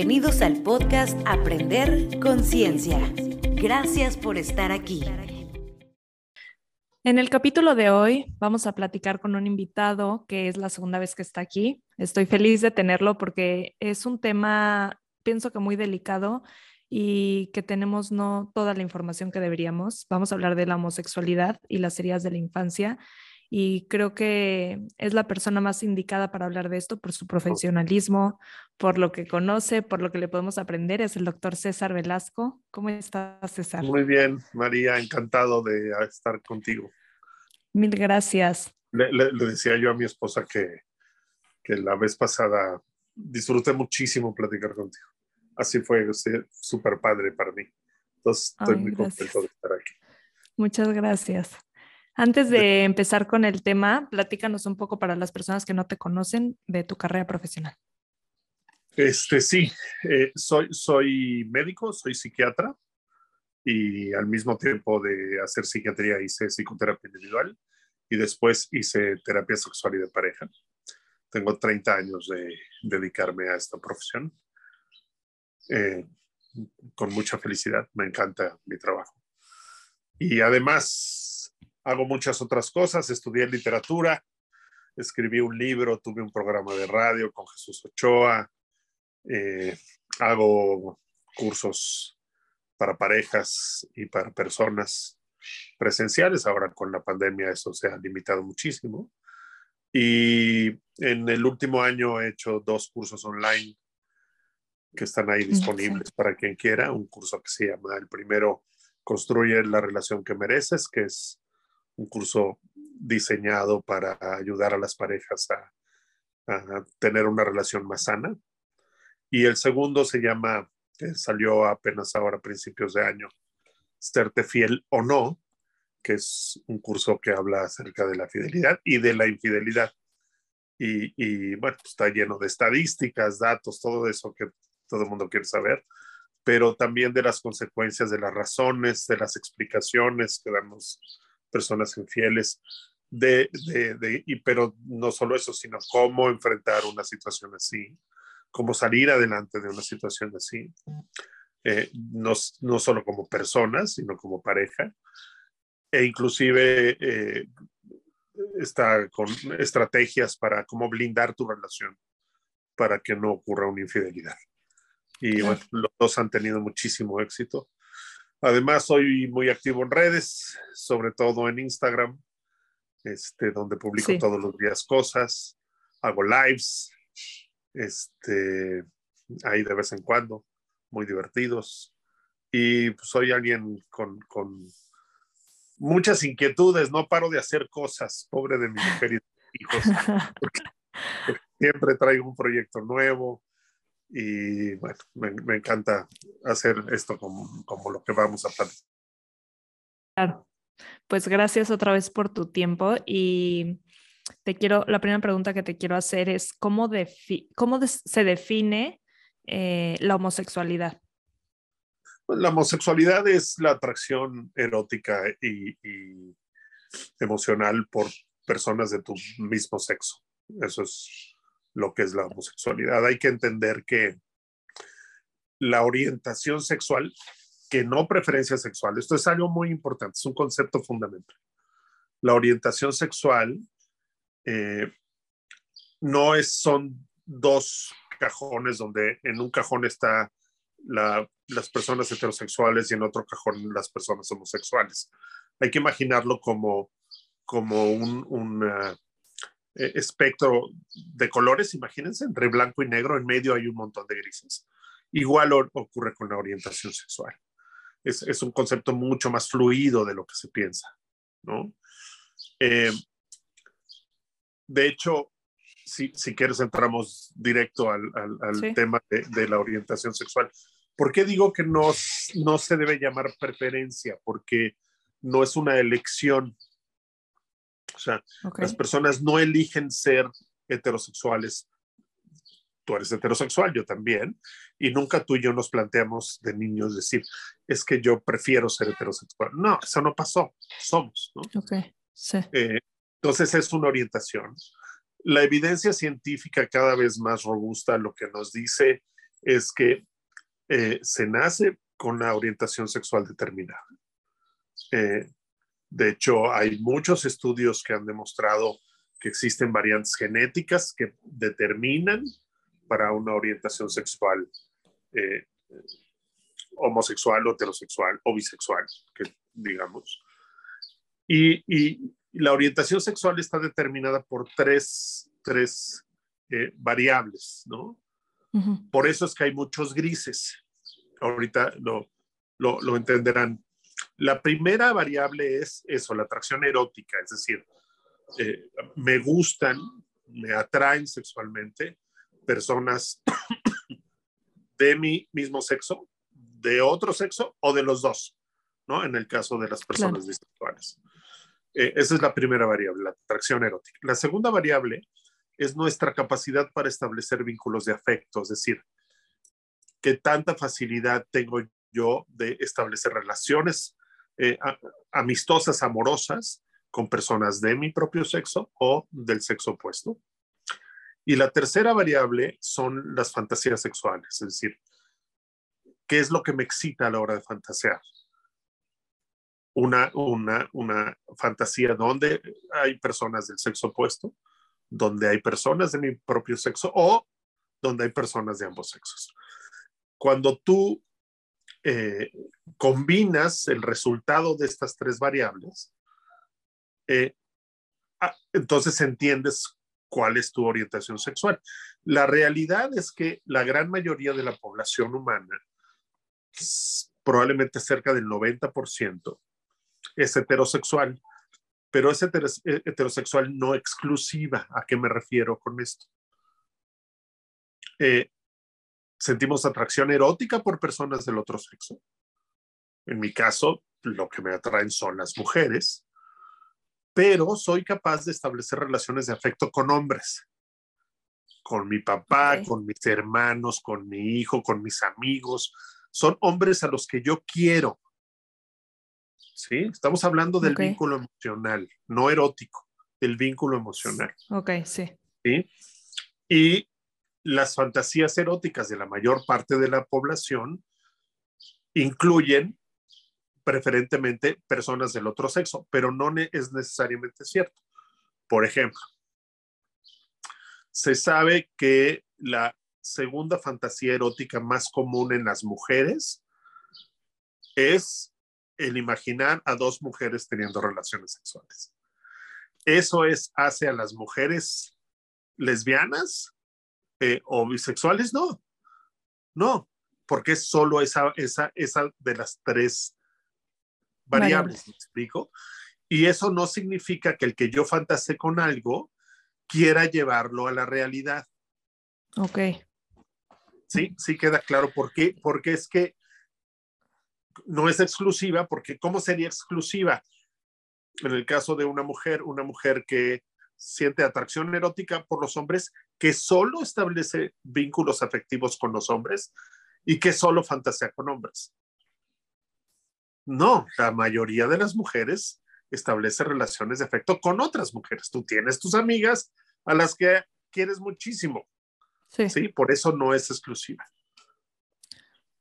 Bienvenidos al podcast Aprender Conciencia. Gracias por estar aquí. En el capítulo de hoy vamos a platicar con un invitado que es la segunda vez que está aquí. Estoy feliz de tenerlo porque es un tema, pienso que muy delicado y que tenemos no toda la información que deberíamos. Vamos a hablar de la homosexualidad y las heridas de la infancia y creo que es la persona más indicada para hablar de esto por su profesionalismo, por lo que conoce, por lo que le podemos aprender. Es el doctor César Velasco. ¿Cómo estás, César? Muy bien, María, encantado de estar contigo. Mil gracias. Le, decía yo a mi esposa que, que la vez pasada disfruté muchísimo platicar contigo. Así fue, súper padre para mí. Entonces, estoy muy contento de estar aquí. Muchas gracias. Antes de empezar con el tema, platícanos un poco para las personas que no te conocen de tu carrera profesional. Este sí, eh, soy, soy médico, soy psiquiatra y al mismo tiempo de hacer psiquiatría hice psicoterapia individual y después hice terapia sexual y de pareja. Tengo 30 años de dedicarme a esta profesión. Eh, con mucha felicidad, me encanta mi trabajo. Y además hago muchas otras cosas, estudié literatura, escribí un libro, tuve un programa de radio con Jesús Ochoa, eh, hago cursos para parejas y para personas presenciales. Ahora con la pandemia eso se ha limitado muchísimo. Y en el último año he hecho dos cursos online que están ahí disponibles para quien quiera. Un curso que se llama, el primero, Construye la relación que mereces, que es un curso diseñado para ayudar a las parejas a, tener una relación más sana. Y el segundo se llama, que salió apenas ahora a principios de año, Serte fiel o no, que es un curso que habla acerca de la fidelidad y de la infidelidad. Y, y bueno, pues está lleno de estadísticas, datos, todo eso que todo el mundo quiere saber, pero también de las consecuencias, de las razones, de las explicaciones que damos personas infieles, de, de, y, pero no solo eso, sino cómo enfrentar una situación así, cómo salir adelante de una situación así, eh, no, no, solo como personas, sino como pareja, e inclusive eh, está con estrategias para cómo blindar tu relación para que no ocurra una infidelidad. Y bueno, los dos han tenido muchísimo éxito. Además, soy muy activo en redes, sobre todo en Instagram, este, donde publico todos los días cosas, hago lives, este, ahí de vez en cuando, muy divertidos. Y pues, soy alguien con, con muchas inquietudes, no paro de hacer cosas, pobre de mi mujer y de mis hijos, siempre traigo un proyecto nuevo, y bueno, me, encanta hacer esto como, como, lo que vamos a platicar. Claro, pues gracias otra vez por tu tiempo y te quiero, la primera pregunta que te quiero hacer es, ¿cómo, cómo se define eh, la homosexualidad? Pues la homosexualidad es la atracción erótica y, y emocional por personas de tu mismo sexo. Eso es lo que es la homosexualidad. Hay que entender que la orientación sexual, que no preferencia sexual, esto es algo muy importante, es un concepto fundamental. La orientación sexual eh, no es, son dos cajones donde en un cajón está las personas heterosexuales y en otro cajón las personas homosexuales. Hay que imaginarlo como, como un, una, eh, espectro de colores, imagínense, entre blanco y negro, en medio hay un montón de grises. Igual ocurre con la orientación sexual. Es, es, un concepto mucho más fluido de lo que se piensa, ¿no? Eh, de hecho, si, si, quieres entramos directo al, al, tema de, de, la orientación sexual. ¿Por qué digo que no, no se debe llamar preferencia? Porque no es una elección, o sea, las personas no eligen ser heterosexuales. Tú eres heterosexual, yo también, y nunca tú y yo nos planteamos de niños decir, es que yo prefiero ser heterosexual. No, eso no pasó, somos, ¿no? Ok, sí. Eh, entonces es una orientación. La evidencia científica cada vez más robusta lo que nos dice es que eh, se nace con la orientación sexual determinada. Eh, de hecho, hay muchos estudios que han demostrado que existen variantes genéticas que determinan para una orientación sexual eh, homosexual o heterosexual o bisexual, que digamos. Y, y, la orientación sexual está determinada por tres, tres eh, variables, ¿no? Por eso es que hay muchos grises. Ahorita lo, lo, lo entenderán. La primera variable es eso, la atracción erótica, es decir, eh, me gustan, me atraen sexualmente personas de mi mismo sexo, de otro sexo o de los dos, ¿no? En el caso de las personas bisexuales. Eh, esa es la primera variable, la atracción erótica. La segunda variable es nuestra capacidad para establecer vínculos de afecto, es decir, qué tanta facilidad tengo yo de establecer relaciones eh, amistosas, amorosas, con personas de mi propio sexo o del sexo opuesto. Y la tercera variable son las fantasías sexuales, es decir, ¿qué es lo que me excita a la hora de fantasear? Una, una, una fantasía donde hay personas del sexo opuesto, donde hay personas de mi propio sexo o donde hay personas de ambos sexos. Cuando tú eh, combinas el resultado de estas tres variables, eh, entonces entiendes cuál es tu orientación sexual. La realidad es que la gran mayoría de la población humana, probablemente cerca del 90%, es heterosexual, pero es eh, heterosexual no exclusiva. ¿A qué me refiero con esto? Eh, sentimos atracción erótica por personas del otro sexo. En mi caso, lo que me atraen son las mujeres pero soy capaz de establecer relaciones de afecto con hombres, con mi papá, con mis hermanos, con mi hijo, con mis amigos. Son hombres a los que yo quiero. ¿Sí? Estamos hablando del vínculo emocional, no erótico, del vínculo emocional. Ok, sí. ¿Sí? Y las fantasías eróticas de la mayor parte de la población incluyen preferentemente personas del otro sexo, pero no es necesariamente cierto. Por ejemplo, se sabe que la segunda fantasía erótica más común en las mujeres es el imaginar a dos mujeres teniendo relaciones sexuales. Eso es, hace a las mujeres lesbianas eh, o bisexuales, no, no, porque es solo esa, esa, esa de las tres variables, ¿me explico? Y eso no significa que el que yo fantasee con algo quiera llevarlo a la realidad. Ok. Sí, sí queda claro por qué, porque es que no es exclusiva, porque ¿cómo sería exclusiva? En el caso de una mujer, una mujer que siente atracción erótica por los hombres, que solo establece vínculos afectivos con los hombres y que solo fantasea con hombres. No, la mayoría de las mujeres establece relaciones de afecto con otras mujeres. Tú tienes tus amigas a las que quieres muchísimo. Sí. sí. por eso no es exclusiva.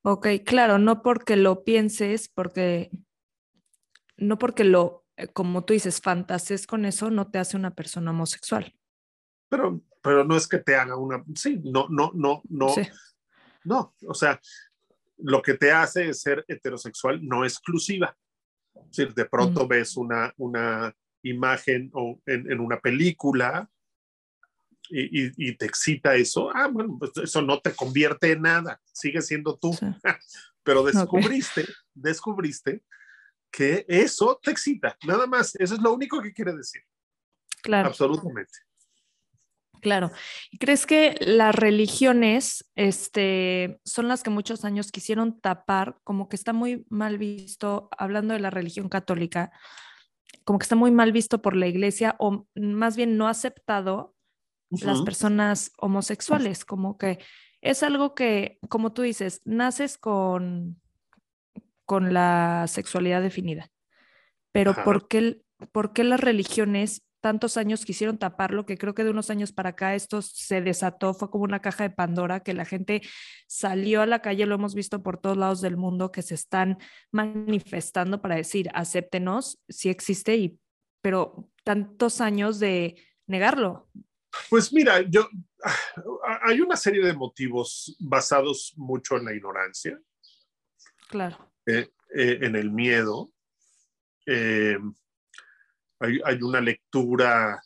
Ok, claro, no porque lo pienses, porque no porque lo, eh, como tú dices, fantasees con eso, no te hace una persona homosexual. Pero, pero no es que te haga una, sí, no, no, no, no. Sí. No, o sea, lo que te hace ser heterosexual no exclusiva. Es decir, de pronto ves una, una imagen o en, una película y, te excita eso, ah, bueno, pues eso no te convierte en nada, sigue siendo tú. Pero descubriste, descubriste que eso te excita, nada más, eso es lo único que quiere decir. Claro. Absolutamente. Claro. ¿Y crees que las religiones este, son las que muchos años quisieron tapar, como que está muy mal visto, hablando de la religión católica, como que está muy mal visto por la iglesia o más bien no aceptado las personas homosexuales, como que es algo que, como tú dices, naces con, con la sexualidad definida, pero ¿por qué, ¿por qué las religiones tantos años quisieron taparlo, que creo que de unos años para acá esto se desató, fue como una caja de Pandora, que la gente salió a la calle, lo hemos visto por todos lados del mundo, que se están manifestando para decir, acéptenos, sí existe, y, pero tantos años de negarlo. Pues mira, yo, hay una serie de motivos basados mucho en la ignorancia. Claro. Eh, eh, en el miedo. Eh, hay, una lectura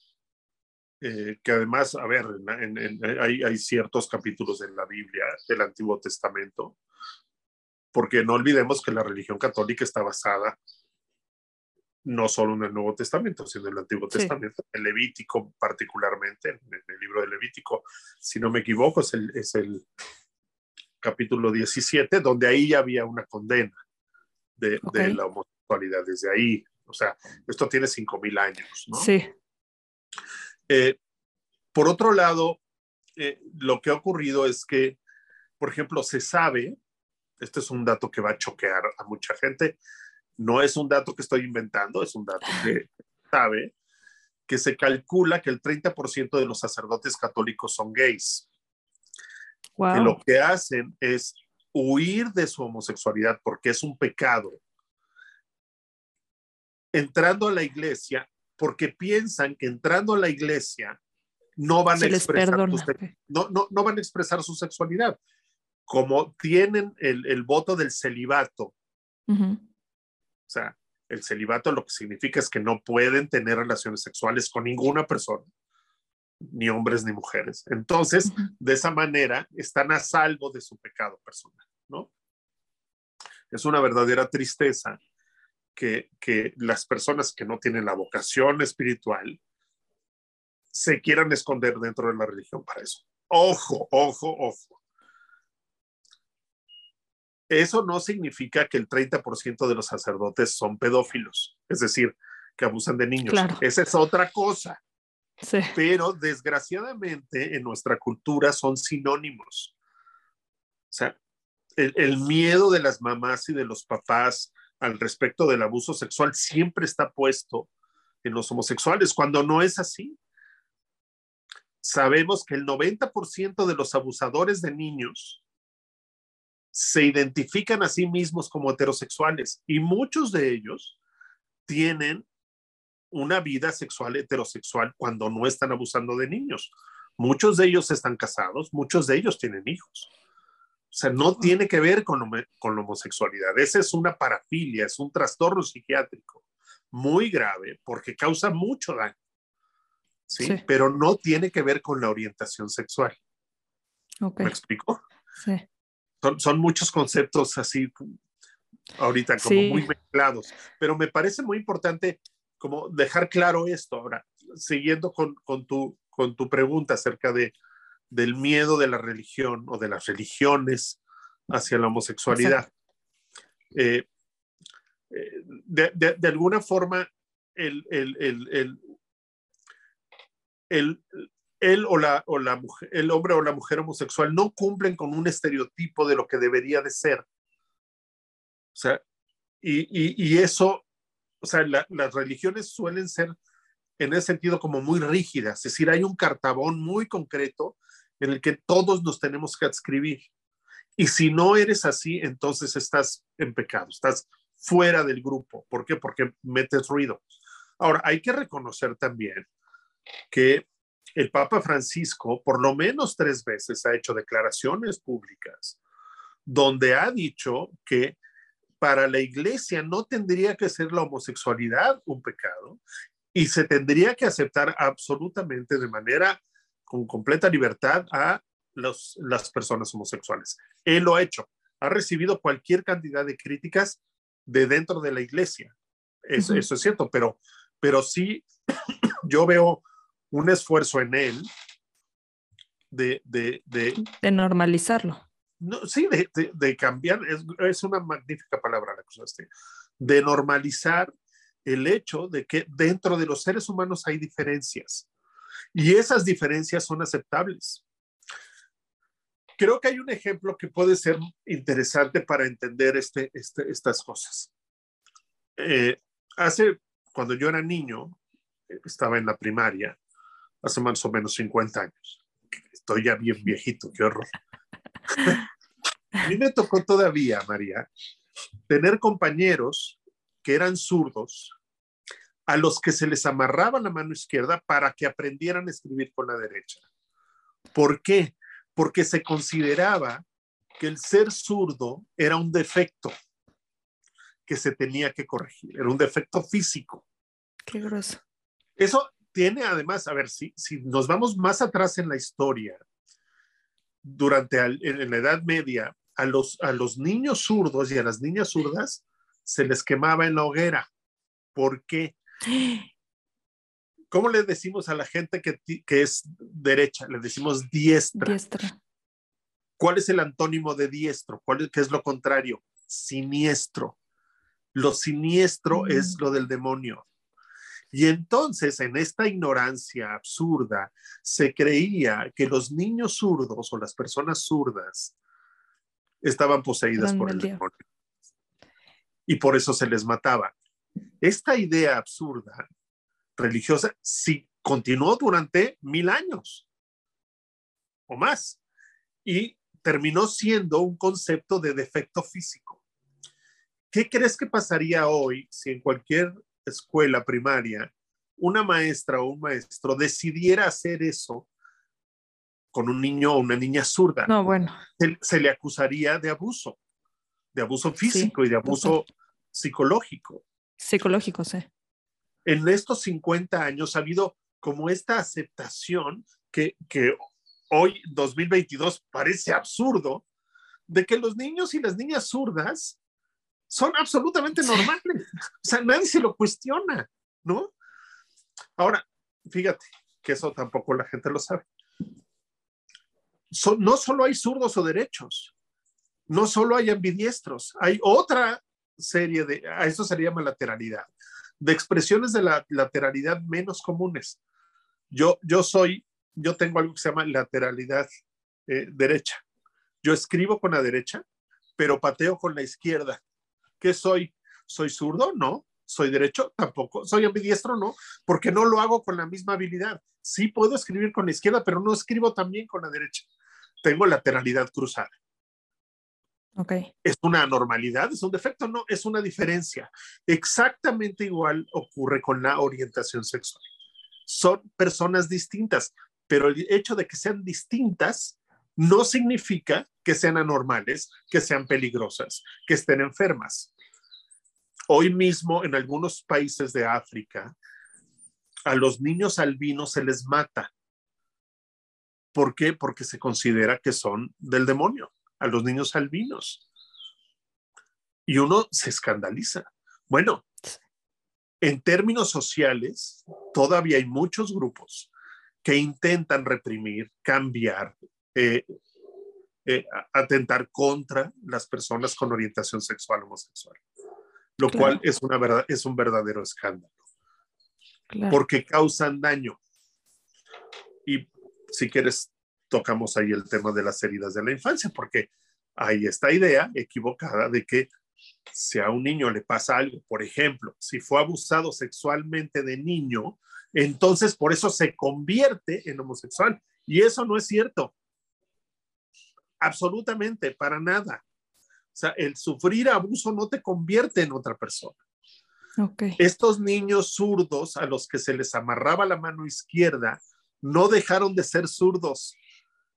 eh, que además, a ver, hay, ciertos capítulos en la Biblia del Antiguo Testamento, porque no olvidemos que la religión católica está basada no solo en el Nuevo Testamento, sino en el Antiguo Testamento, en Levítico particularmente, en, el libro de Levítico, si no me equivoco, es el, es el capítulo 17, donde ahí ya había una condena de, de la homosexualidad. Desde ahí o sea, esto tiene 5.000 años, ¿no? Sí. Eh, por otro lado, eh, lo que ha ocurrido es que, por ejemplo, se sabe, este es un dato que va a choquear a mucha gente, no es un dato que estoy inventando, es un dato que sabe, que se calcula que el 30% de los sacerdotes católicos son gays. Que lo que hacen es huir de su homosexualidad porque es un pecado entrando a la iglesia porque piensan que entrando a la iglesia no van, a expresar, no, no, no, van a expresar su sexualidad. Como tienen el, el voto del celibato, o sea, el celibato lo que significa es que no pueden tener relaciones sexuales con ninguna persona, ni hombres ni mujeres. Entonces, de esa manera, están a salvo de su pecado personal, ¿no? Es una verdadera tristeza que, las personas que no tienen la vocación espiritual se quieran esconder dentro de la religión para eso. Ojo, ojo, ojo. Eso no significa que el 30% de los sacerdotes son pedófilos, es decir, que abusan de niños. Esa es otra cosa. Pero desgraciadamente en nuestra cultura son sinónimos. O sea, el, miedo de las mamás y de los papás al respecto del abuso sexual siempre está puesto en los homosexuales, cuando no es así. Sabemos que el 90% de los abusadores de niños se identifican a sí mismos como heterosexuales y muchos de ellos tienen una vida sexual heterosexual cuando no están abusando de niños. Muchos de ellos están casados, muchos de ellos tienen hijos. O sea, no tiene que ver con, con la homosexualidad. Esa es una parafilia, es un trastorno psiquiátrico muy grave porque causa mucho daño. ¿sí? Pero no tiene que ver con la orientación sexual. ¿Me explico? Sí. Son, muchos conceptos así ahorita como muy mezclados, pero me parece muy importante como dejar claro esto ahora, siguiendo con, con, tu, con tu pregunta acerca de del miedo de la religión o de las religiones hacia la homosexualidad. Eh, eh, de, alguna forma, el, el, el, o, la, o la mujer, el hombre o la mujer homosexual no cumplen con un estereotipo de lo que debería de ser. O sea, y, eso, o sea, las religiones suelen ser en ese sentido como muy rígidas, es decir, hay un cartabón muy concreto en el que todos nos tenemos que adscribir. Y si no eres así, entonces estás en pecado, estás fuera del grupo. ¿Por qué? Porque metes ruido. Ahora, hay que reconocer también que el Papa Francisco por lo menos tres veces ha hecho declaraciones públicas donde ha dicho que para la iglesia no tendría que ser la homosexualidad un pecado y se tendría que aceptar absolutamente de manera con completa libertad a los, las personas homosexuales. Él lo ha hecho. Ha recibido cualquier cantidad de críticas de dentro de la iglesia. Eso, eso es cierto, pero, pero sí yo veo un esfuerzo en él de... De, de, de normalizarlo. No, sí, de, de cambiar, es, es, una magnífica palabra la que usaste, de normalizar el hecho de que dentro de los seres humanos hay diferencias y esas diferencias son aceptables. Creo que hay un ejemplo que puede ser interesante para entender este, este estas cosas. Eh, hace, cuando yo era niño, estaba en la primaria, hace más o menos 50 años. Estoy ya bien viejito, qué horror. A mí me tocó todavía, María, tener compañeros que eran zurdos, a los que se les amarraba la mano izquierda para que aprendieran a escribir con la derecha. ¿Por qué? Porque se consideraba que el ser zurdo era un defecto que se tenía que corregir, era un defecto físico. Qué grosso. Eso tiene además, a ver, si, si nos vamos más atrás en la historia, durante en la Edad Media, a los, a los niños zurdos y a las niñas zurdas se les quemaba en la hoguera. ¿Por qué? ¿Cómo le decimos a la gente que, que es derecha? Le decimos diestra. Diestra. ¿Cuál es el antónimo de diestro? ¿Cuál es, ¿Qué es lo contrario? Siniestro. Lo siniestro es mm. lo del demonio. Y entonces, en esta ignorancia absurda, se creía que los niños zurdos o las personas zurdas estaban poseídas por el demonio. Y por eso se les mataba. Esta idea absurda religiosa sí continuó durante mil años o más y terminó siendo un concepto de defecto físico. ¿Qué crees que pasaría hoy si en cualquier escuela primaria una maestra o un maestro decidiera hacer eso con un niño o una niña zurda? No, bueno. Se, le acusaría de abuso, de abuso físico y de abuso psicológico. Psicológico, sí. En estos 50 años ha habido como esta aceptación que, que hoy, 2022, parece absurdo, de que los niños y las niñas zurdas son absolutamente normales. O sea, nadie se lo cuestiona, ¿no? Ahora, fíjate que eso tampoco la gente lo sabe. no solo hay zurdos o derechos, no solo hay ambidiestros, hay otra serie de, a eso se llama lateralidad, de expresiones de la lateralidad menos comunes. Yo, yo soy, yo tengo algo que se llama lateralidad eh, derecha. Yo escribo con la derecha, pero pateo con la izquierda. ¿Qué soy? ¿Soy zurdo? No. ¿Soy derecho? Tampoco. ¿Soy ambidiestro? No, porque no lo hago con la misma habilidad. Sí puedo escribir con la izquierda, pero no escribo también con la derecha. Tengo lateralidad cruzada. ¿Es una anormalidad? ¿Es un defecto? No, es una diferencia. Exactamente igual ocurre con la orientación sexual. Son personas distintas, pero el hecho de que sean distintas no significa que sean anormales, que sean peligrosas, que estén enfermas. Hoy mismo en algunos países de África, a los niños albinos se les mata. ¿Por qué? Porque se considera que son del demonio, a los niños albinos. Y uno se escandaliza. Bueno, en términos sociales, todavía hay muchos grupos que intentan reprimir, cambiar, eh, eh, atentar contra las personas con orientación sexual homosexual lo cual es, una verdad, es un verdadero escándalo, porque causan daño. Y si quieres, tocamos ahí el tema de las heridas de la infancia, porque hay esta idea equivocada de que si a un niño le pasa algo, por ejemplo, si fue abusado sexualmente de niño, entonces por eso se convierte en homosexual. Y eso no es cierto. Absolutamente, para nada. O sea, el sufrir abuso no te convierte en otra persona. Okay. Estos niños zurdos a los que se les amarraba la mano izquierda no dejaron de ser zurdos,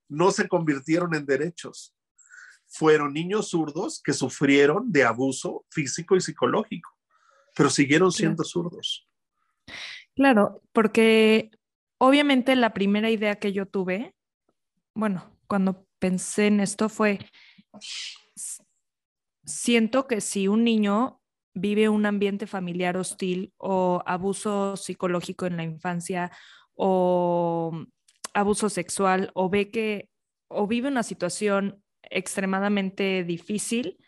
no se convirtieron en derechos. Fueron niños zurdos que sufrieron de abuso físico y psicológico, pero siguieron siendo zurdos. Claro, porque obviamente la primera idea que yo tuve, bueno, cuando pensé en esto fue, siento que si un niño vive un ambiente familiar hostil o abuso psicológico en la infancia o abuso sexual o ve que o vive una situación extremadamente difícil,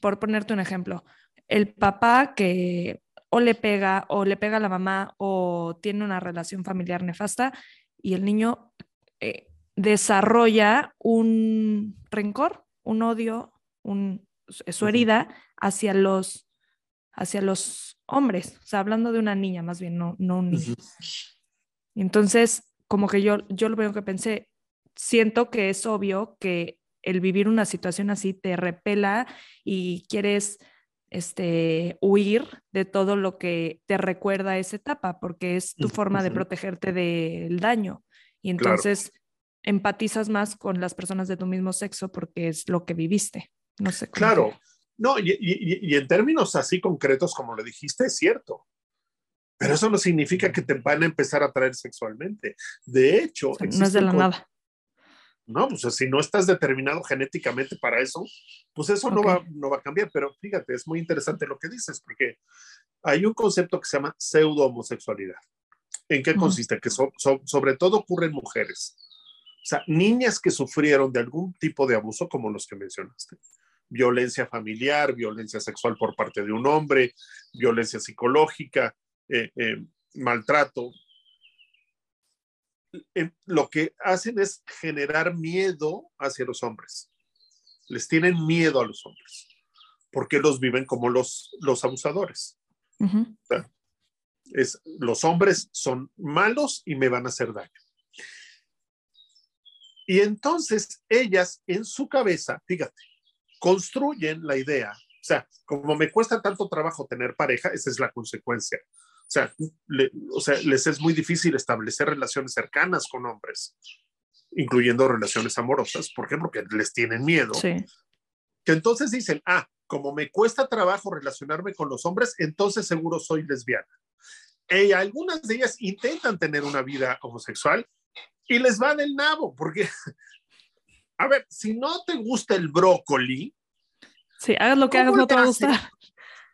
por ponerte un ejemplo, el papá que o le pega o le pega a la mamá o tiene una relación familiar nefasta y el niño eh, desarrolla un rencor, un odio, un su herida hacia los hacia los hombres, o sea, hablando de una niña más bien, no, no un niño. Entonces, como que yo, yo lo veo que pensé, siento que es obvio que el vivir una situación así te repela y quieres este, huir de todo lo que te recuerda a esa etapa, porque es tu forma de protegerte del daño. Y entonces empatizas más con las personas de tu mismo sexo porque es lo que viviste. No sé. Claro. No, y, en términos así concretos, como lo dijiste, es cierto. Pero eso no significa que te van a empezar a atraer sexualmente. De hecho, no es de la nada. No, pues si no estás determinado genéticamente para eso, pues eso no, va, no va a cambiar. Pero fíjate, es muy interesante lo que dices, porque hay un concepto que se llama pseudo-homosexualidad. ¿En qué consiste? Que sobre todo ocurre en mujeres. O sea, niñas que sufrieron de algún tipo de abuso, como los que mencionaste. Violencia familiar, violencia sexual por parte de un hombre, violencia psicológica, eh, eh, maltrato, lo que hacen es generar miedo hacia los hombres. Les tienen miedo a los hombres, porque los viven como los, los abusadores. es, los hombres son malos y me van a hacer daño. Y entonces ellas en su cabeza, fíjate, construyen la idea. O sea, como me cuesta tanto trabajo tener pareja, esa es la consecuencia. O sea, o sea, les es muy difícil establecer relaciones cercanas con hombres, incluyendo relaciones amorosas. ¿Por qué? Porque les tienen miedo. Sí. Que entonces dicen, ah, como me cuesta trabajo relacionarme con los hombres, entonces seguro soy lesbiana. Y algunas de ellas intentan tener una vida homosexual y les va del nabo, porque, a ver, si no te gusta el brócoli. Sí, hagas lo que hagas, no te va a gustar.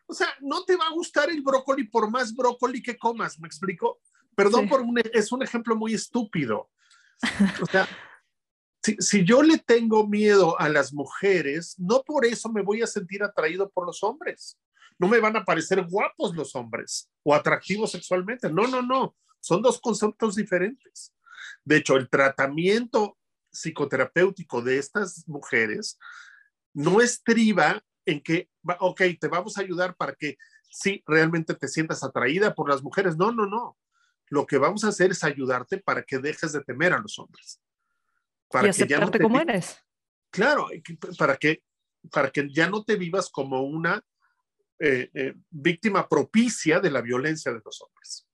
O sea, no te va a gustar el brócoli por más brócoli que comas, ¿me explico? Perdón por un, es un ejemplo muy estúpido. O sea, si, si, yo le tengo miedo a las mujeres, no por eso me voy a sentir atraído por los hombres. No me van a parecer guapos los hombres o atractivos sexualmente. No, no, no. Son dos conceptos diferentes. De hecho, el tratamiento psicoterapéutico de estas mujeres no estriba en que, ok, te vamos a ayudar para que sí, realmente te sientas atraída por las mujeres. No, no, no. Lo que vamos a hacer es ayudarte para que dejes de temer a los hombres. Para y aceptarte como eres. Claro, para que, para que ya no te vivas como una eh, eh, víctima propicia de la violencia de los hombres.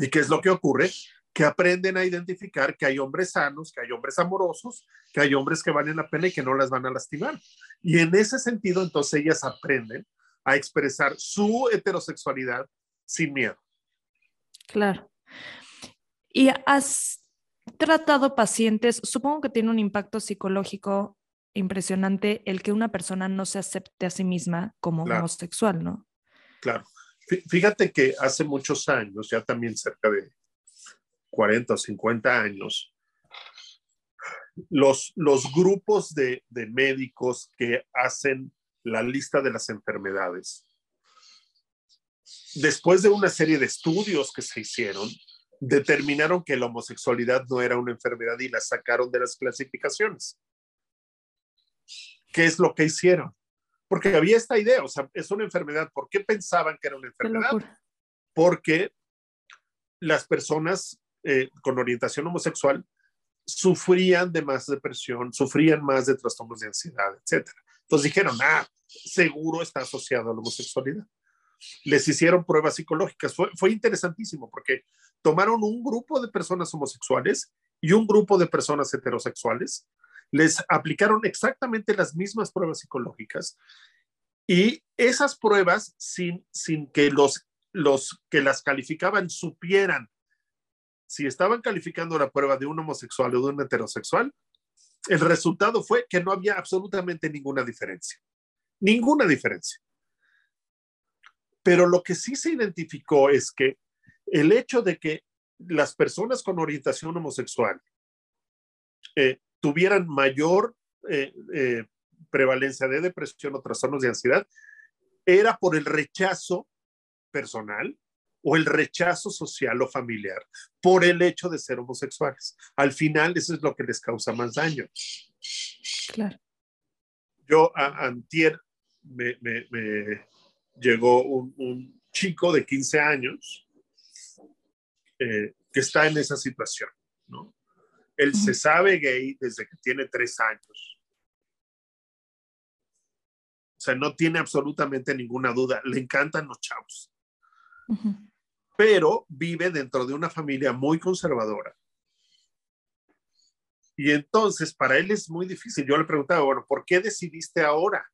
¿Y qué es lo que ocurre? Que aprenden a identificar que hay hombres sanos, que hay hombres amorosos, que hay hombres que valen la pena y que no las van a lastimar. Y en ese sentido, entonces ellas aprenden a expresar su heterosexualidad sin miedo. Claro. Y has tratado pacientes, supongo que tiene un impacto psicológico impresionante el que una persona no se acepte a sí misma como homosexual, ¿no? Claro. Fíjate que hace muchos años, ya también cerca de 40 o 50 años, los, los grupos de, de médicos que hacen la lista de las enfermedades, después de una serie de estudios que se hicieron, determinaron que la homosexualidad no era una enfermedad y la sacaron de las clasificaciones. ¿Qué es lo que hicieron? Porque había esta idea, o sea, es una enfermedad. ¿Por qué pensaban que era una enfermedad? Porque las personas eh, con orientación homosexual sufrían de más depresión, sufrían más de trastornos de ansiedad, etc. Entonces dijeron, ah, seguro está asociado a la homosexualidad. Les hicieron pruebas psicológicas. Fue, fue interesantísimo porque tomaron un grupo de personas homosexuales y un grupo de personas heterosexuales, les aplicaron exactamente las mismas pruebas psicológicas y esas pruebas, sin, sin que los, los que las calificaban supieran si estaban calificando la prueba de un homosexual o de un heterosexual, el resultado fue que no había absolutamente ninguna diferencia. Ninguna diferencia. Pero lo que sí se identificó es que el hecho de que las personas con orientación homosexual eh, tuvieran mayor eh, eh, prevalencia de depresión o trastornos de ansiedad era por el rechazo personal o el rechazo social o familiar por el hecho de ser homosexuales. Al final eso es lo que les causa más daño. Claro. Yo a, antier me, me, llegó un, chico de 15 años eh, que está en esa situación, ¿no? Él se sabe gay desde que tiene tres años. O sea, no tiene absolutamente ninguna duda. Le encantan los chavos. Pero vive dentro de una familia muy conservadora. Y entonces para él es muy difícil. Yo le preguntaba, bueno, ¿por qué decidiste ahora?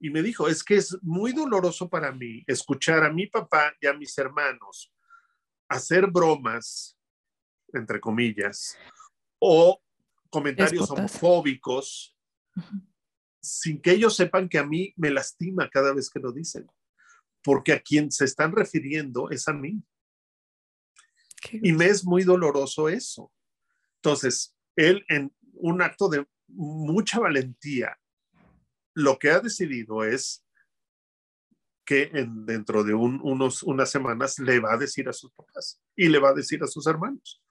Y me dijo, es que es muy doloroso para mí escuchar a mi papá y a mis hermanos hacer bromas entre comillas, o comentarios homofóbicos, sin que ellos sepan que a mí me lastima cada vez que lo dicen, porque a quien se están refiriendo es a mí. y me es muy doloroso eso. Entonces, él en un acto de mucha valentía, lo que ha decidido es que en, dentro de unos, unas semanas le va a decir a sus papás y le va a decir a sus hermanos.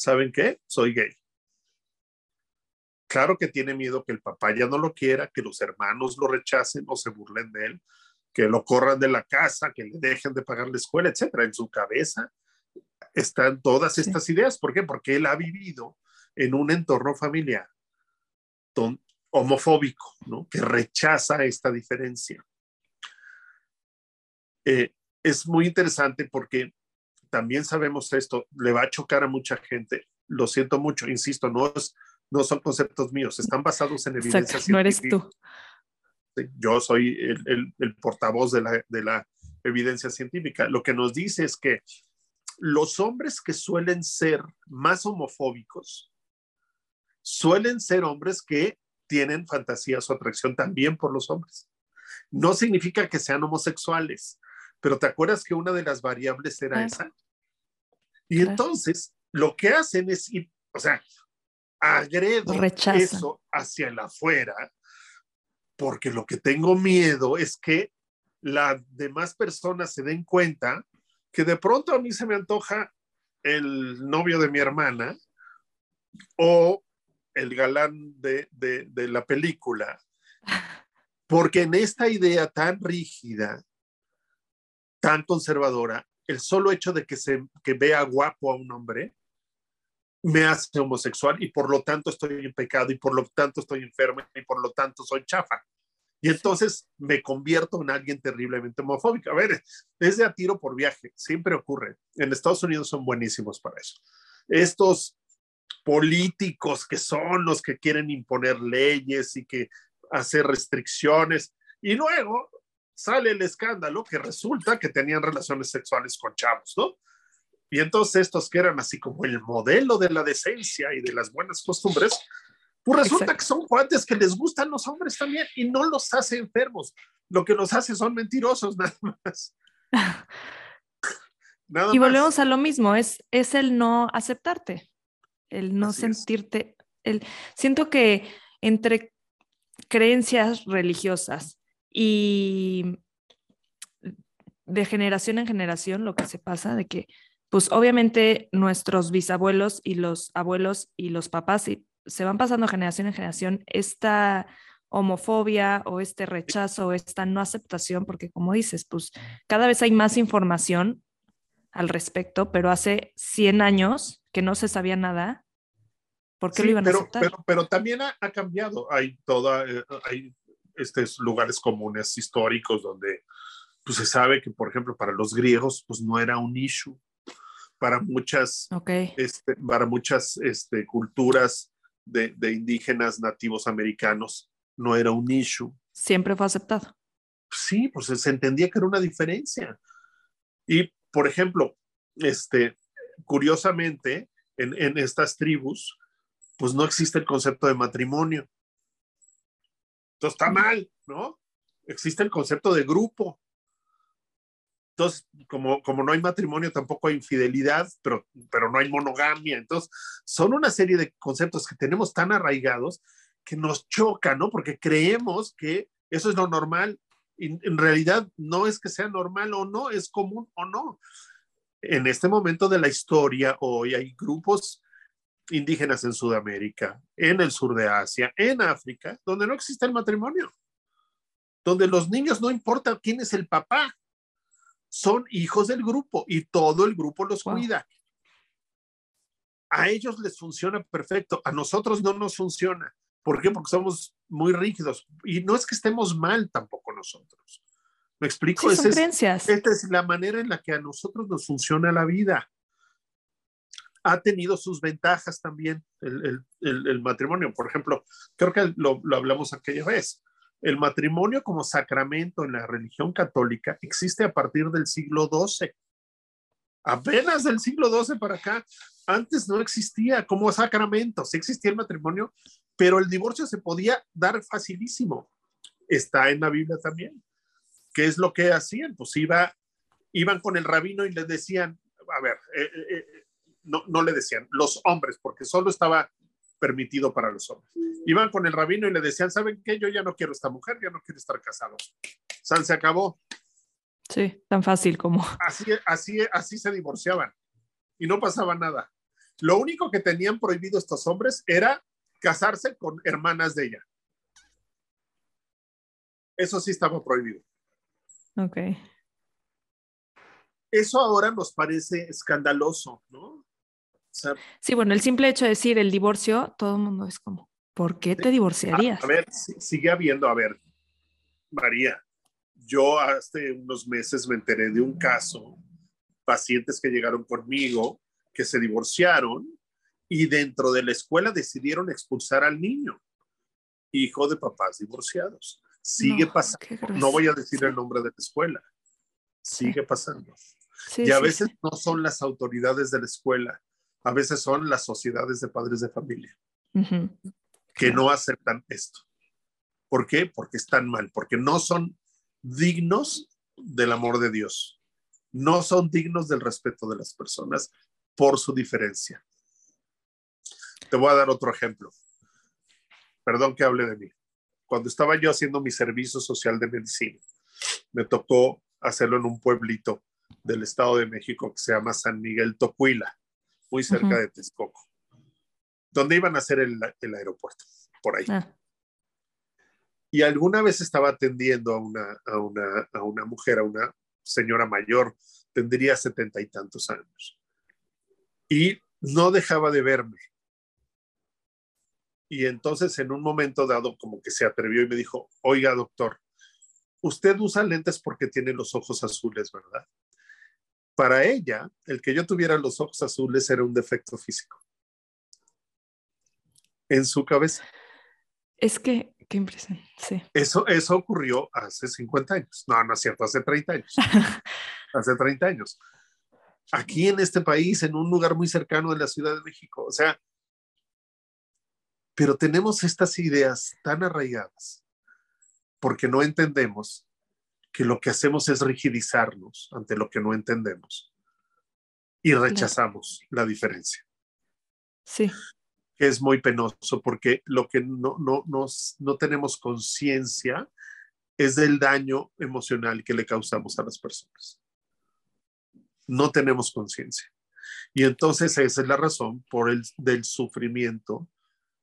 ¿saben qué? Soy gay. Claro que tiene miedo que el papá ya no lo quiera, que los hermanos lo rechacen o se burlen de él, que lo corran de la casa, que le dejen de pagar la escuela, etcétera. En su cabeza están todas estas ideas. ¿Por qué? Porque él ha vivido en un entorno familiar homofóbico, ¿no? Que rechaza esta diferencia. Eh, es muy interesante porque también sabemos esto, le va a chocar a mucha gente. Lo siento mucho, insisto, no, es, no son conceptos míos, están basados en evidencia No eres tú. Yo soy el, el, portavoz de la, de la evidencia científica. Lo que nos dice es que los hombres que suelen ser más homofóbicos suelen ser hombres que tienen fantasías o atracción también por los hombres. No significa que sean homosexuales, pero ¿te acuerdas que una de las variables era esa? Y entonces lo que hacen es ir, o sea, agredo eso hacia el afuera, porque lo que tengo miedo es que las demás personas se den cuenta que de pronto a mí se me antoja el novio de mi hermana o el galán de, de la película, porque en esta idea tan rígida tan conservadora, el solo hecho de que se que vea guapo a un hombre me hace homosexual y por lo tanto estoy en pecado y por lo tanto estoy enfermo y por lo tanto soy chafa. Y entonces me convierto en alguien terriblemente homofóbico. A ver, es de a tiro por viaje, siempre ocurre. En Estados Unidos son buenísimos para eso. Estos políticos que son los que quieren imponer leyes y que hacer restricciones y luego sale el escándalo que resulta que tenían relaciones sexuales con chavos, ¿no? Y entonces estos que eran así como el modelo de la decencia y de las buenas costumbres, pues resulta que son cuates que les gustan los hombres también y no los hace enfermos. Lo que los hace son mentirosos nada más. y volvemos a lo mismo, es, es el no aceptarte, el no sentirte, el, siento que entre creencias religiosas y de generación en generación lo que se pasa de que, pues obviamente nuestros bisabuelos y los abuelos y los papás se van pasando generación en generación esta homofobia o este rechazo o esta no aceptación, porque como dices, pues cada vez hay más información al respecto, pero hace 100 años que no se sabía nada, ¿por qué lo iban a aceptar? Pero, pero también ha, ha, cambiado, hay toda, eh, hay estos lugares comunes históricos donde pues, se sabe que, por ejemplo, para los griegos, pues no era un issue. Para muchas, este, para muchas este, culturas de, de, indígenas nativos americanos, no era un issue. Siempre fue aceptado. Sí, pues se entendía que era una diferencia. Y, por ejemplo, este, curiosamente, en, en estas tribus, pues no existe el concepto de matrimonio. Entonces está mal, ¿no? Existe el concepto de grupo. Entonces, como, como no hay matrimonio, tampoco hay infidelidad, pero, pero no hay monogamia. Entonces, son una serie de conceptos que tenemos tan arraigados que nos chocan, ¿no? Porque creemos que eso es lo normal. Y en realidad no es que sea normal o no, es común o no. En este momento de la historia, hoy hay grupos indígenas en Sudamérica, en el sur de Asia, en África, donde no existe el matrimonio. donde los niños no importa quién es el papá, son hijos del grupo y todo el grupo los cuida. A ellos les funciona perfecto, a nosotros no nos funciona. ¿Por qué? Porque somos muy rígidos y no es que estemos mal tampoco nosotros. ¿Me explico? Sí, creencias. esta es la manera en la que a nosotros nos funciona la vida. Ha tenido sus ventajas también el, el, el, matrimonio. Por ejemplo, creo que lo, lo hablamos aquella vez. El matrimonio como sacramento en la religión católica existe a partir del siglo XII. Apenas del siglo XII para acá. Antes no existía como sacramento. Sí existía el matrimonio, pero el divorcio se podía dar facilísimo. Está en la Biblia también. ¿Qué es lo que hacían? Pues iba, iban con el rabino y le decían, a ver, eh, eh, eh, no, no le decían, los hombres, porque solo estaba permitido para los hombres. Iban con el rabino y le decían, ¿saben qué? Yo ya no quiero esta mujer, ya no quiero estar casado. San se acabó. Sí, tan fácil como. Así, así, así se divorciaban y no pasaba nada. Lo único que tenían prohibido estos hombres era casarse con hermanas de ella. Eso sí estaba prohibido. Ok. Eso ahora nos parece escandaloso, ¿no? Sí, bueno, el simple hecho de decir el divorcio, todo el mundo es como, ¿por qué te divorciarías? A, ver, sigue habiendo, a ver, María, yo hace unos meses me enteré de un caso, pacientes que llegaron conmigo, que se divorciaron y dentro de la escuela decidieron expulsar al niño, hijo de papás divorciados. Sigue pasando, no voy a decir el nombre de la escuela, sigue pasando. y a veces no son las autoridades de la escuela, a veces son las sociedades de padres de familia que no aceptan esto. ¿Por qué? Porque están mal, porque no son dignos del amor de Dios, no son dignos del respeto de las personas por su diferencia. Te voy a dar otro ejemplo. Perdón que hable de mí. Cuando estaba yo haciendo mi servicio social de medicina, me tocó hacerlo en un pueblito del Estado de México que se llama San Miguel Tocuila muy cerca de Texcoco, donde iban a hacer el, aeropuerto, por ahí. Ah. Y alguna vez estaba atendiendo a una, a, una, a una mujer, a una señora mayor, tendría setenta y tantos años. Y no dejaba de verme. Y entonces en un momento dado como que se atrevió y me dijo, oiga doctor, usted usa lentes porque tiene los ojos azules, ¿verdad? Para ella, el que yo tuviera los ojos azules era un defecto físico. En su cabeza. Es que, qué impresión, sí. Eso, eso ocurrió hace 50 años. No, no es cierto, hace 30 años. hace 30 años. Aquí en este país, en un lugar muy cercano de la Ciudad de México. O sea, pero tenemos estas ideas tan arraigadas porque no entendemos que lo que hacemos es rigidizarnos ante lo que no entendemos y rechazamos la diferencia. Sí. Es muy penoso porque lo que no, no, no tenemos conciencia es del daño emocional que le causamos a las personas. No tenemos conciencia. Y entonces esa es la razón por el del sufrimiento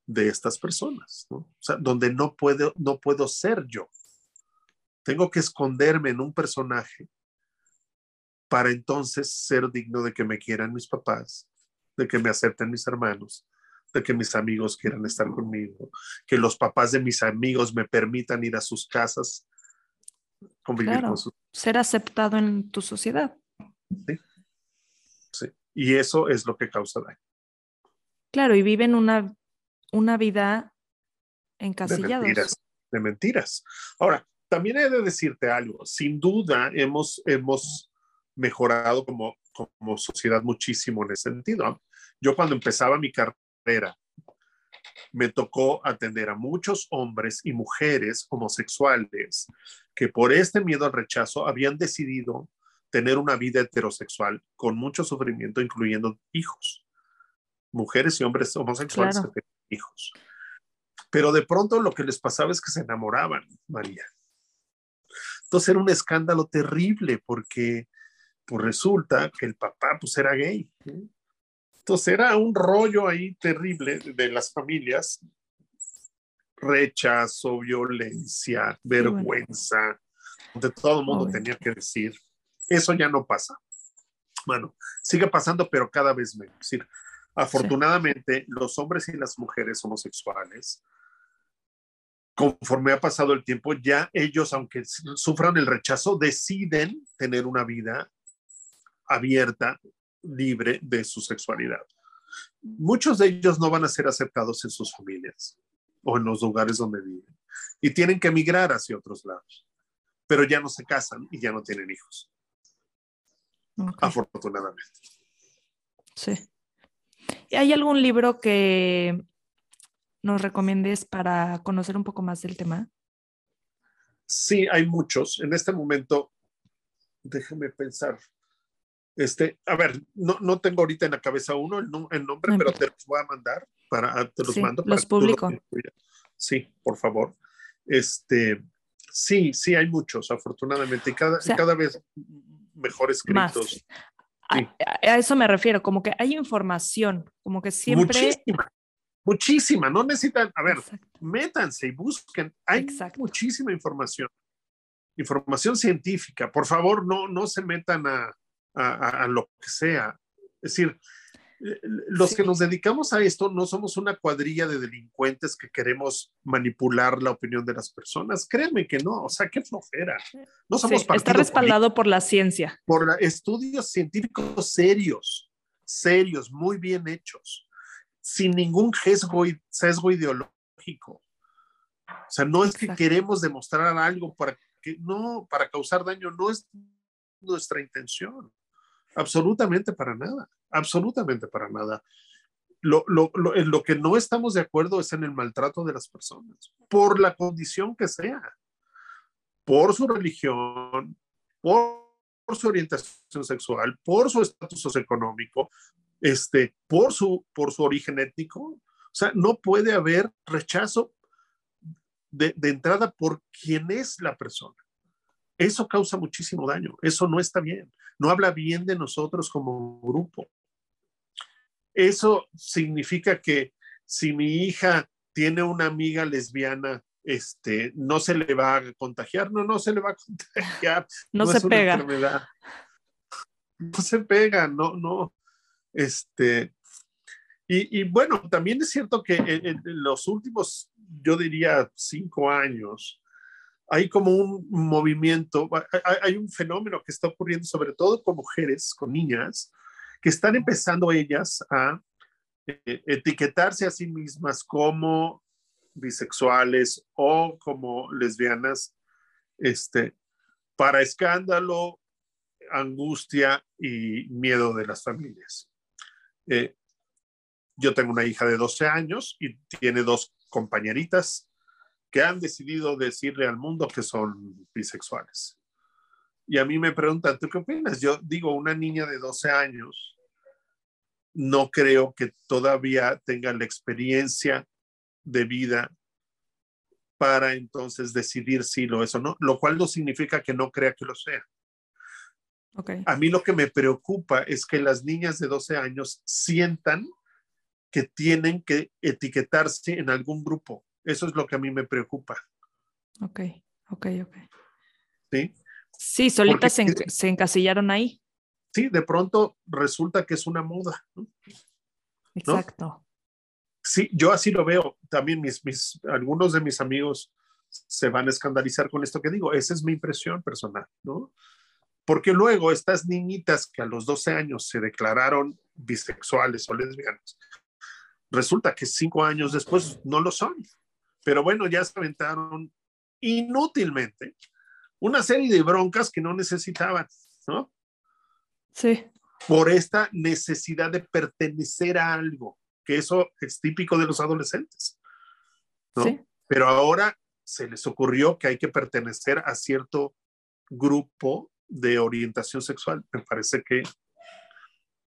de estas personas, ¿no? O sea, donde no puedo, no puedo ser yo. Tengo que esconderme en un personaje para entonces ser digno de que me quieran mis papás, de que me acepten mis hermanos, de que mis amigos quieran estar conmigo, que los papás de mis amigos me permitan ir a sus casas, convivir con sus... Ser aceptado en tu sociedad. Sí. sí. Y eso es lo que causa daño. Claro, y viven una, una vida encasillados. De mentiras. De mentiras. Ahora, también he de decirte algo, sin duda hemos, hemos mejorado como, como sociedad muchísimo en ese sentido. Yo cuando empezaba mi carrera, me tocó atender a muchos hombres y mujeres homosexuales que por este miedo al rechazo habían decidido tener una vida heterosexual con mucho sufrimiento, incluyendo hijos. Mujeres y hombres homosexuales que tenían hijos. Pero de pronto lo que les pasaba es que se enamoraban, María. Entonces era un escándalo terrible porque pues resulta que el papá pues era gay. Entonces era un rollo ahí terrible de las familias rechazo, violencia, vergüenza, donde todo el mundo tenía que decir, eso ya no pasa. Bueno, sigue pasando, pero cada vez menos. Es decir, afortunadamente, los hombres y las mujeres homosexuales, conforme ha pasado el tiempo, ya ellos, aunque sufran el rechazo, deciden tener una vida abierta, libre de su sexualidad. Muchos de ellos no van a ser aceptados en sus familias o en los lugares donde viven y tienen que emigrar hacia otros lados, pero ya no se casan y ya no tienen hijos. Afortunadamente. Sí. ¿Y hay algún libro que nos recomiendes para conocer un poco más del tema? Sí, hay muchos. En este momento, déjame pensar. Este, a ver, no, no tengo ahorita en la cabeza uno el, nombre, pero te los voy a mandar para, te los mando. Los publico. sí, por favor. Este, sí, sí, hay muchos, afortunadamente, y cada, cada vez mejor escritos. A, eso me refiero, como que hay información, como que siempre... Muchísima, muchísima, no necesitan, a ver, métanse y busquen, hay muchísima información, información científica, por favor, no, no se metan a, a, a lo que sea. Es decir, los que nos dedicamos a esto no somos una cuadrilla de delincuentes que queremos manipular la opinión de las personas. Créanme que no, o sea, qué flojera. No somos sí, Está respaldado por la ciencia. Por estudios científicos serios, serios, muy bien hechos, sin ningún sesgo, sesgo ideológico. O sea, no es que queremos demostrar algo para que no, para causar daño, no es nuestra intención. Absolutamente para nada, absolutamente para nada. Lo, lo, lo, en lo que no estamos de acuerdo es en el maltrato de las personas, por la condición que sea, por su religión, por, por su orientación sexual, por su estatus socioeconómico, este, por, su, por su origen étnico. O sea, no puede haber rechazo de, de entrada por quién es la persona. Eso causa muchísimo daño, eso no está bien, no habla bien de nosotros como grupo. Eso significa que si mi hija tiene una amiga lesbiana, este, no se le va a contagiar, no, no se le va a contagiar. No, se pega. No se pega, no, no. Este, y, bueno, también es cierto que en, los últimos, yo diría, cinco años, hay como un movimiento, hay, un fenómeno que está ocurriendo sobre todo con mujeres, con niñas, que están empezando ellas a eh, etiquetarse a sí mismas como bisexuales o como lesbianas, este, para escándalo, angustia y miedo de las familias. Eh, yo tengo una hija de 12 años y tiene dos compañeritas que han decidido decirle al mundo que son bisexuales. Y a mí me preguntan, ¿tú qué opinas? Yo digo, una niña de 12 años no creo que todavía tenga la experiencia de vida para entonces decidir si lo es o no, lo cual no significa que no crea que lo sea. Okay. A mí lo que me preocupa es que las niñas de 12 años sientan que tienen que etiquetarse en algún grupo eso es lo que a mí me preocupa. Ok, ok, ok. Sí. Sí, solitas se, encasillaron ahí. Sí, de pronto resulta que es una moda. Exacto. Sí, yo así lo veo. También mis, mis, algunos de mis amigos se van a escandalizar con esto que digo. Esa es mi impresión personal, ¿no? Porque luego estas niñitas que a los 12 años se declararon bisexuales o lesbianas, resulta que cinco años después no lo son. Pero bueno, ya se aventaron inútilmente una serie de broncas que no necesitaban, ¿no? Sí. Por esta necesidad de pertenecer a algo, que eso es típico de los adolescentes, ¿no? Sí. Pero ahora se les ocurrió que hay que pertenecer a cierto grupo de orientación sexual. Me parece que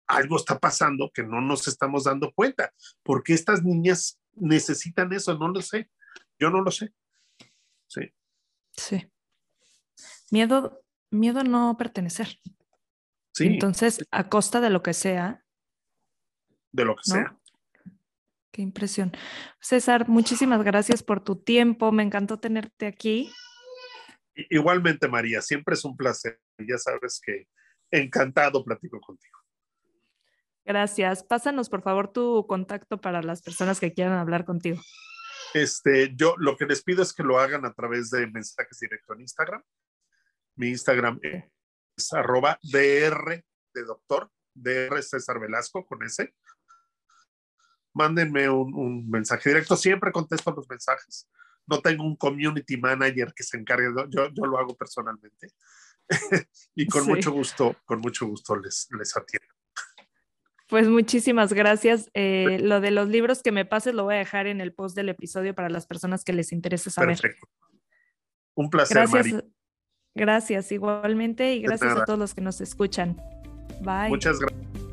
algo está pasando que no nos estamos dando cuenta. porque estas niñas necesitan eso? No lo sé. Yo no lo sé. Sí. Sí. Miedo, miedo a no pertenecer. Sí. Entonces, a costa de lo que sea. De lo que sea. Qué impresión. César, muchísimas gracias por tu tiempo. Me encantó tenerte aquí. Igualmente, María, siempre es un placer. Ya sabes que encantado platico contigo. Gracias. Pásanos, por favor, tu contacto para las personas que quieran hablar contigo. Este, yo lo que les pido es que lo hagan a través de mensajes directos en Instagram. Mi Instagram es arroba dr de doctor, dr César Velasco con ese. Mándenme un, mensaje directo. Siempre contesto los mensajes. No tengo un community manager que se encargue, yo, yo lo hago personalmente. y con mucho gusto, con mucho gusto les, les atiendo. Pues muchísimas gracias. Eh, lo de los libros que me pases lo voy a dejar en el post del episodio para las personas que les interese saber. Perfecto. Un placer, gracias, Gracias, igualmente, y gracias a todos los que nos escuchan. Bye. Muchas gracias.